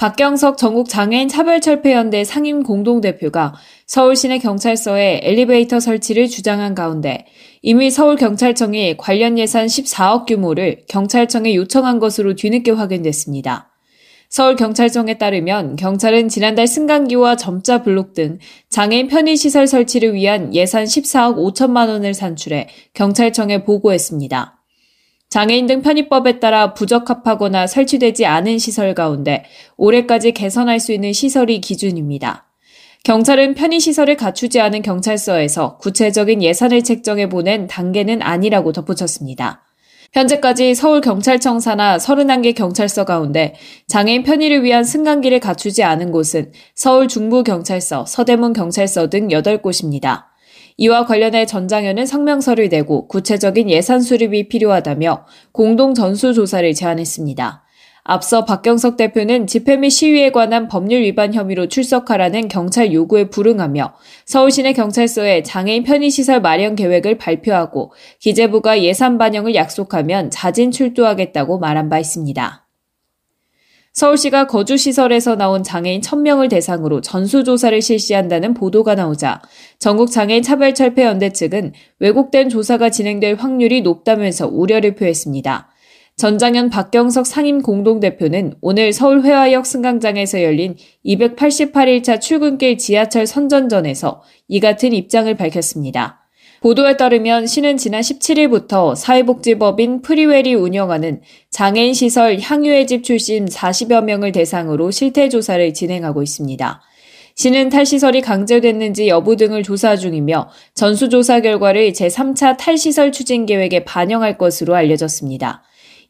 박경석 전국 장애인 차별철폐연대 상임 공동대표가 서울시내 경찰서에 엘리베이터 설치를 주장한 가운데 이미 서울경찰청이 관련 예산 14억 규모를 경찰청에 요청한 것으로 뒤늦게 확인됐습니다. 서울경찰청에 따르면 경찰은 지난달 승강기와 점자 블록 등 장애인 편의시설 설치를 위한 예산 14억 5천만 원을 산출해 경찰청에 보고했습니다. 장애인 등 편의법에 따라 부적합하거나 설치되지 않은 시설 가운데 올해까지 개선할 수 있는 시설이 기준입니다. 경찰은 편의시설을 갖추지 않은 경찰서에서 구체적인 예산을 책정해 보낸 단계는 아니라고 덧붙였습니다. 현재까지 서울경찰청 산하 31개 경찰서 가운데 장애인 편의를 위한 승강기를 갖추지 않은 곳은 서울 중부경찰서, 서대문 경찰서 등 8곳입니다. 이와 관련해 전장현은 성명서를 내고 구체적인 예산 수립이 필요하다며 공동 전수조사를 제안했습니다. 앞서 박경석 대표는 집회 및 시위에 관한 법률 위반 혐의로 출석하라는 경찰 요구에 불응하며 서울시내 경찰서에 장애인 편의시설 마련 계획을 발표하고 기재부가 예산 반영을 약속하면 자진 출두하겠다고 말한 바 있습니다. 서울시가 거주시설에서 나온 장애인 1000명을 대상으로 전수조사를 실시한다는 보도가 나오자 전국장애인 차별철폐연대 측은 왜곡된 조사가 진행될 확률이 높다면서 우려를 표했습니다. 전장현 박경석 상임 공동대표는 오늘 서울 회화역 승강장에서 열린 288일차 출근길 지하철 선전전에서 이 같은 입장을 밝혔습니다. 보도에 따르면 시는 지난 17일부터 사회복지법인 프리웰이 운영하는 장애인 시설 향유의 집 출신 40여 명을 대상으로 실태 조사를 진행하고 있습니다. 시는 탈시설이 강제됐는지 여부 등을 조사 중이며 전수조사 결과를 제3차 탈시설 추진 계획에 반영할 것으로 알려졌습니다.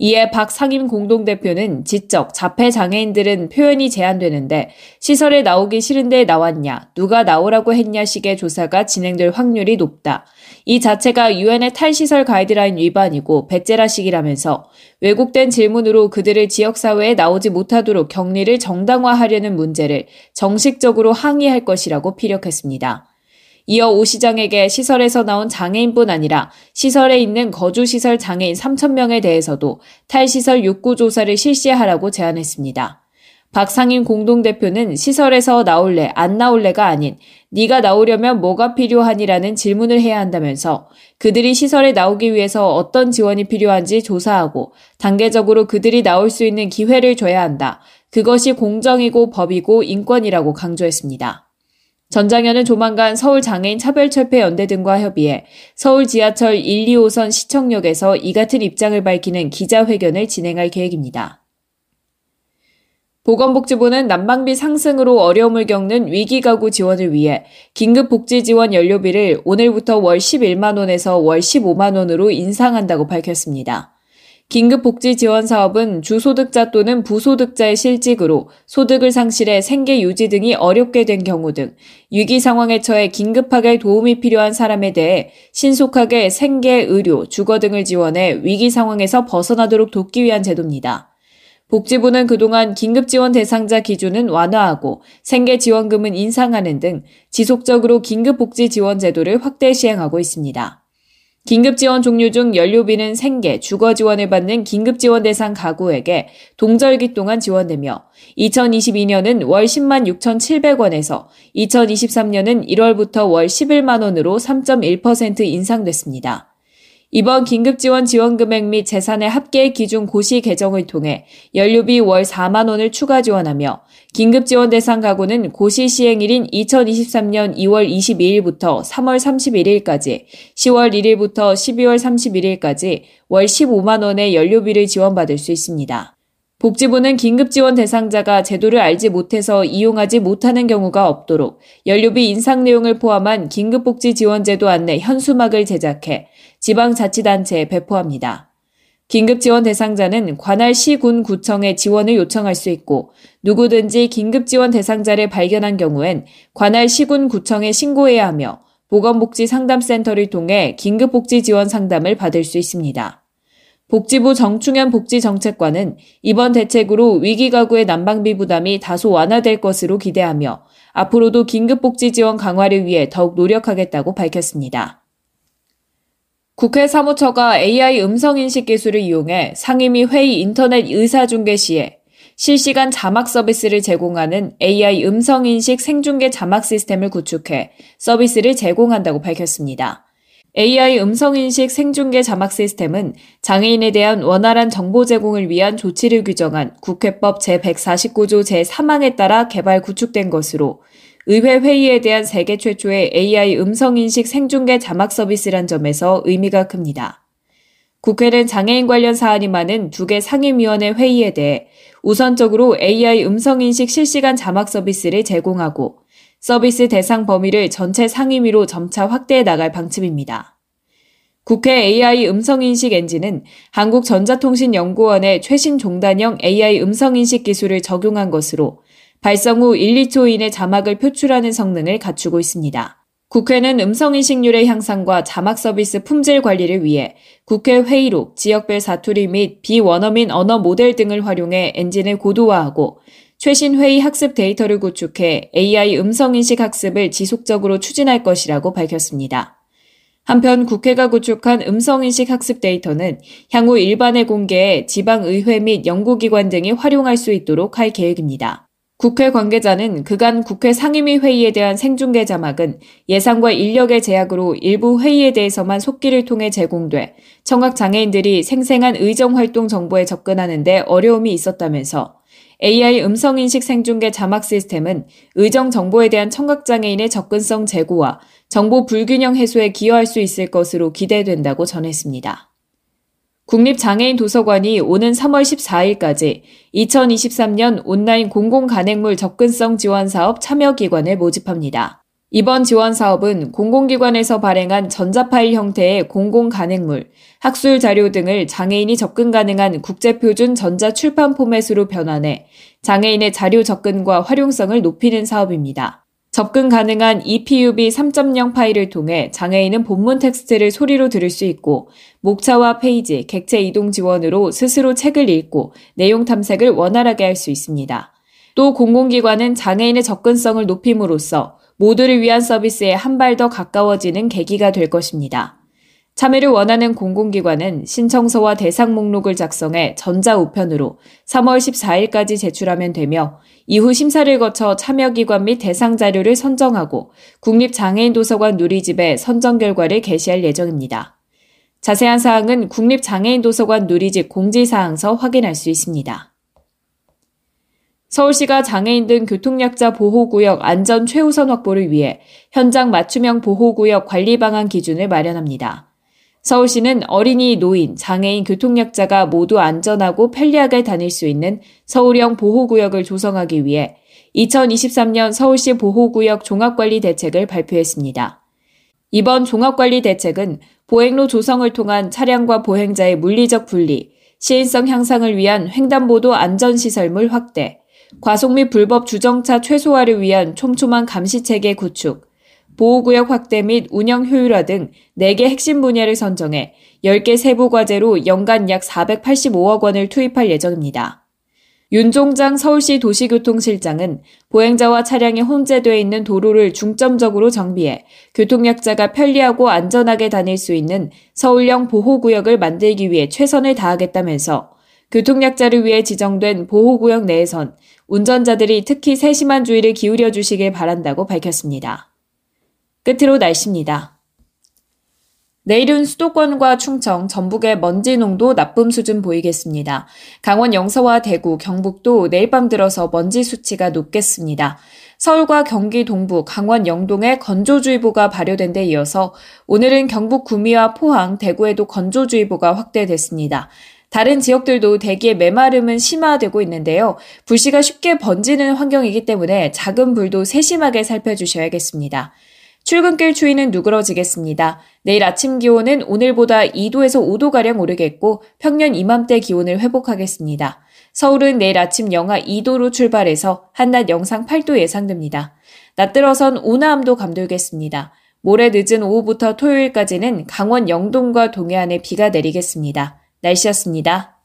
이에 박 상임 공동대표는 지적, 자폐 장애인들은 표현이 제한되는데 시설에 나오기 싫은데 나왔냐, 누가 나오라고 했냐 식의 조사가 진행될 확률이 높다. 이 자체가 유엔의 탈시설 가이드라인 위반이고 배째라식이라면서 왜곡된 질문으로 그들을 지역사회에 나오지 못하도록 격리를 정당화하려는 문제를 정식적으로 항의할 것이라고 피력했습니다. 이어 오 시장에게 시설에서 나온 장애인뿐 아니라 시설에 있는 거주시설 장애인 3천명에 대해서도 탈시설 욕구 조사를 실시하라고 제안했습니다. 박상인 공동대표는 시설에서 나올래 안 나올래가 아닌 네가 나오려면 뭐가 필요하니라는 질문을 해야 한다면서 그들이 시설에 나오기 위해서 어떤 지원이 필요한지 조사하고 단계적으로 그들이 나올 수 있는 기회를 줘야 한다. 그것이 공정이고 법이고 인권이라고 강조했습니다. 전 장현은 조만간 서울장애인 차별철폐연대 등과 협의해 서울 지하철 1, 2호선 시청역에서 이 같은 입장을 밝히는 기자회견을 진행할 계획입니다. 보건복지부는 난방비 상승으로 어려움을 겪는 위기가구 지원을 위해 긴급복지지원 연료비를 오늘부터 월 11만원에서 월 15만원으로 인상한다고 밝혔습니다. 긴급복지 지원 사업은 주소득자 또는 부소득자의 실직으로 소득을 상실해 생계 유지 등이 어렵게 된 경우 등 위기 상황에 처해 긴급하게 도움이 필요한 사람에 대해 신속하게 생계, 의료, 주거 등을 지원해 위기 상황에서 벗어나도록 돕기 위한 제도입니다. 복지부는 그동안 긴급지원 대상자 기준은 완화하고 생계지원금은 인상하는 등 지속적으로 긴급복지 지원 제도를 확대 시행하고 있습니다. 긴급지원 종류 중 연료비는 생계, 주거 지원을 받는 긴급지원 대상 가구에게 동절기 동안 지원되며 2022년은 월 10만 6,700원에서 2023년은 1월부터 월 11만 원으로 3.1% 인상됐습니다. 이번 긴급지원 지원금액 및 재산의 합계 기준 고시 개정을 통해 연료비 월 4만 원을 추가 지원하며 긴급지원 대상 가구는 고시 시행일인 2023년 2월 22일부터 3월 31일까지, 10월 1일부터 12월 31일까지 월 15만 원의 연료비를 지원받을 수 있습니다. 복지부는 긴급지원 대상자가 제도를 알지 못해서 이용하지 못하는 경우가 없도록 연료비 인상 내용을 포함한 긴급복지 지원제도 안내 현수막을 제작해 지방자치단체에 배포합니다. 긴급 지원 대상자는 관할 시, 군, 구청에 지원을 요청할 수 있고 누구든지 긴급 지원 대상자를 발견한 경우엔 관할 시, 군, 구청에 신고해야 하며 보건복지 상담센터를 통해 긴급복지 지원 상담을 받을 수 있습니다. 복지부 정충현 복지정책관은 이번 대책으로 위기가구의 난방비 부담이 다소 완화될 것으로 기대하며 앞으로도 긴급복지 지원 강화를 위해 더욱 노력하겠다고 밝혔습니다. 국회 사무처가 AI 음성인식 기술을 이용해 상임위 회의 인터넷 의사중계 시에 실시간 자막 서비스를 제공하는 AI 음성인식 생중계 자막 시스템을 구축해 서비스를 제공한다고 밝혔습니다. AI 음성인식 생중계 자막 시스템은 장애인에 대한 원활한 정보 제공을 위한 조치를 규정한 국회법 제149조 제3항에 따라 개발 구축된 것으로 의회 회의에 대한 세계 최초의 AI 음성인식 생중계 자막 서비스란 점에서 의미가 큽니다. 국회는 장애인 관련 사안이 많은 두 개 상임위원회 회의에 대해 우선적으로 AI 음성인식 실시간 자막 서비스를 제공하고 서비스 대상 범위를 전체 상임위로 점차 확대해 나갈 방침입니다. 국회 AI 음성인식 엔진은 한국전자통신연구원의 최신 종단형 AI 음성인식 기술을 적용한 것으로 발성 후 1, 2초 이내 자막을 표출하는 성능을 갖추고 있습니다. 국회는 음성인식률의 향상과 자막 서비스 품질 관리를 위해 국회 회의록, 지역별 사투리 및 비원어민 언어 모델 등을 활용해 엔진을 고도화하고 최신 회의 학습 데이터를 구축해 AI 음성인식 학습을 지속적으로 추진할 것이라고 밝혔습니다. 한편 국회가 구축한 음성인식 학습 데이터는 향후 일반에 공개해 지방의회 및 연구기관 등이 활용할 수 있도록 할 계획입니다. 국회 관계자는 그간 국회 상임위 회의에 대한 생중계 자막은 예산과 인력의 제약으로 일부 회의에 대해서만 속기를 통해 제공돼 청각 장애인들이 생생한 의정 활동 정보에 접근하는데 어려움이 있었다면서 AI 음성 인식 생중계 자막 시스템은 의정 정보에 대한 청각 장애인의 접근성 제고와 정보 불균형 해소에 기여할 수 있을 것으로 기대된다고 전했습니다. 국립장애인 도서관이 오는 3월 14일까지 2023년 온라인 공공간행물 접근성 지원 사업 참여기관을 모집합니다. 이번 지원 사업은 공공기관에서 발행한 전자파일 형태의 공공간행물, 학술 자료 등을 장애인이 접근 가능한 국제표준 전자 출판 포맷으로 변환해 장애인의 자료 접근과 활용성을 높이는 사업입니다. 접근 가능한 EPUB 3.0 파일을 통해 장애인은 본문 텍스트를 소리로 들을 수 있고 목차와 페이지, 객체 이동 지원으로 스스로 책을 읽고 내용 탐색을 원활하게 할 수 있습니다. 또 공공기관은 장애인의 접근성을 높임으로써 모두를 위한 서비스에 한 발 더 가까워지는 계기가 될 것입니다. 참여를 원하는 공공기관은 신청서와 대상 목록을 작성해 전자우편으로 3월 14일까지 제출하면 되며 이후 심사를 거쳐 참여기관 및 대상 자료를 선정하고 국립장애인도서관 누리집에 선정 결과를 게시할 예정입니다. 자세한 사항은 국립장애인도서관 누리집 공지사항서 확인할 수 있습니다. 서울시가 장애인 등 교통약자 보호구역 안전 최우선 확보를 위해 현장 맞춤형 보호구역 관리 방안 기준을 마련합니다. 서울시는 어린이, 노인, 장애인, 교통약자가 모두 안전하고 편리하게 다닐 수 있는 서울형 보호구역을 조성하기 위해 2023년 서울시 보호구역 종합관리 대책을 발표했습니다. 이번 종합관리 대책은 보행로 조성을 통한 차량과 보행자의 물리적 분리, 시인성 향상을 위한 횡단보도 안전시설물 확대, 과속 및 불법 주정차 최소화를 위한 촘촘한 감시체계 구축, 보호구역 확대 및 운영 효율화 등 4개 핵심 분야를 선정해 10개 세부 과제로 연간 약 485억 원을 투입할 예정입니다. 윤종장 서울시 도시교통실장은 보행자와 차량이 혼재되어 있는 도로를 중점적으로 정비해 교통약자가 편리하고 안전하게 다닐 수 있는 서울형 보호구역을 만들기 위해 최선을 다하겠다면서 교통약자를 위해 지정된 보호구역 내에선 운전자들이 특히 세심한 주의를 기울여 주시길 바란다고 밝혔습니다. 끝으로 날씨입니다. 내일은 수도권과 충청, 전북의 먼지 농도 나쁨 수준 보이겠습니다. 강원 영서와 대구, 경북도 내일 밤 들어서 먼지 수치가 높겠습니다. 서울과 경기 동부, 강원 영동에 건조주의보가 발효된 데 이어서 오늘은 경북 구미와 포항, 대구에도 건조주의보가 확대됐습니다. 다른 지역들도 대기의 메마름은 심화되고 있는데요. 불씨가 쉽게 번지는 환경이기 때문에 작은 불도 세심하게 살펴주셔야겠습니다. 출근길 추위는 누그러지겠습니다. 내일 아침 기온은 오늘보다 2도에서 5도가량 오르겠고 평년 이맘때 기온을 회복하겠습니다. 서울은 내일 아침 영하 2도로 출발해서 한낮 영상 8도 예상됩니다. 낮 들어선 오나함도 감돌겠습니다. 모레 늦은 오후부터 토요일까지는 강원 영동과 동해안에 비가 내리겠습니다. 날씨였습니다.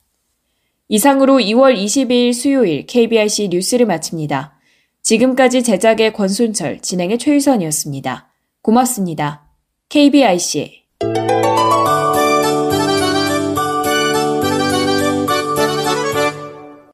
이상으로 2월 22일 수요일 KBRC 뉴스를 마칩니다. 지금까지 제작의 권순철, 진행의 최유선이었습니다. 고맙습니다. KBIC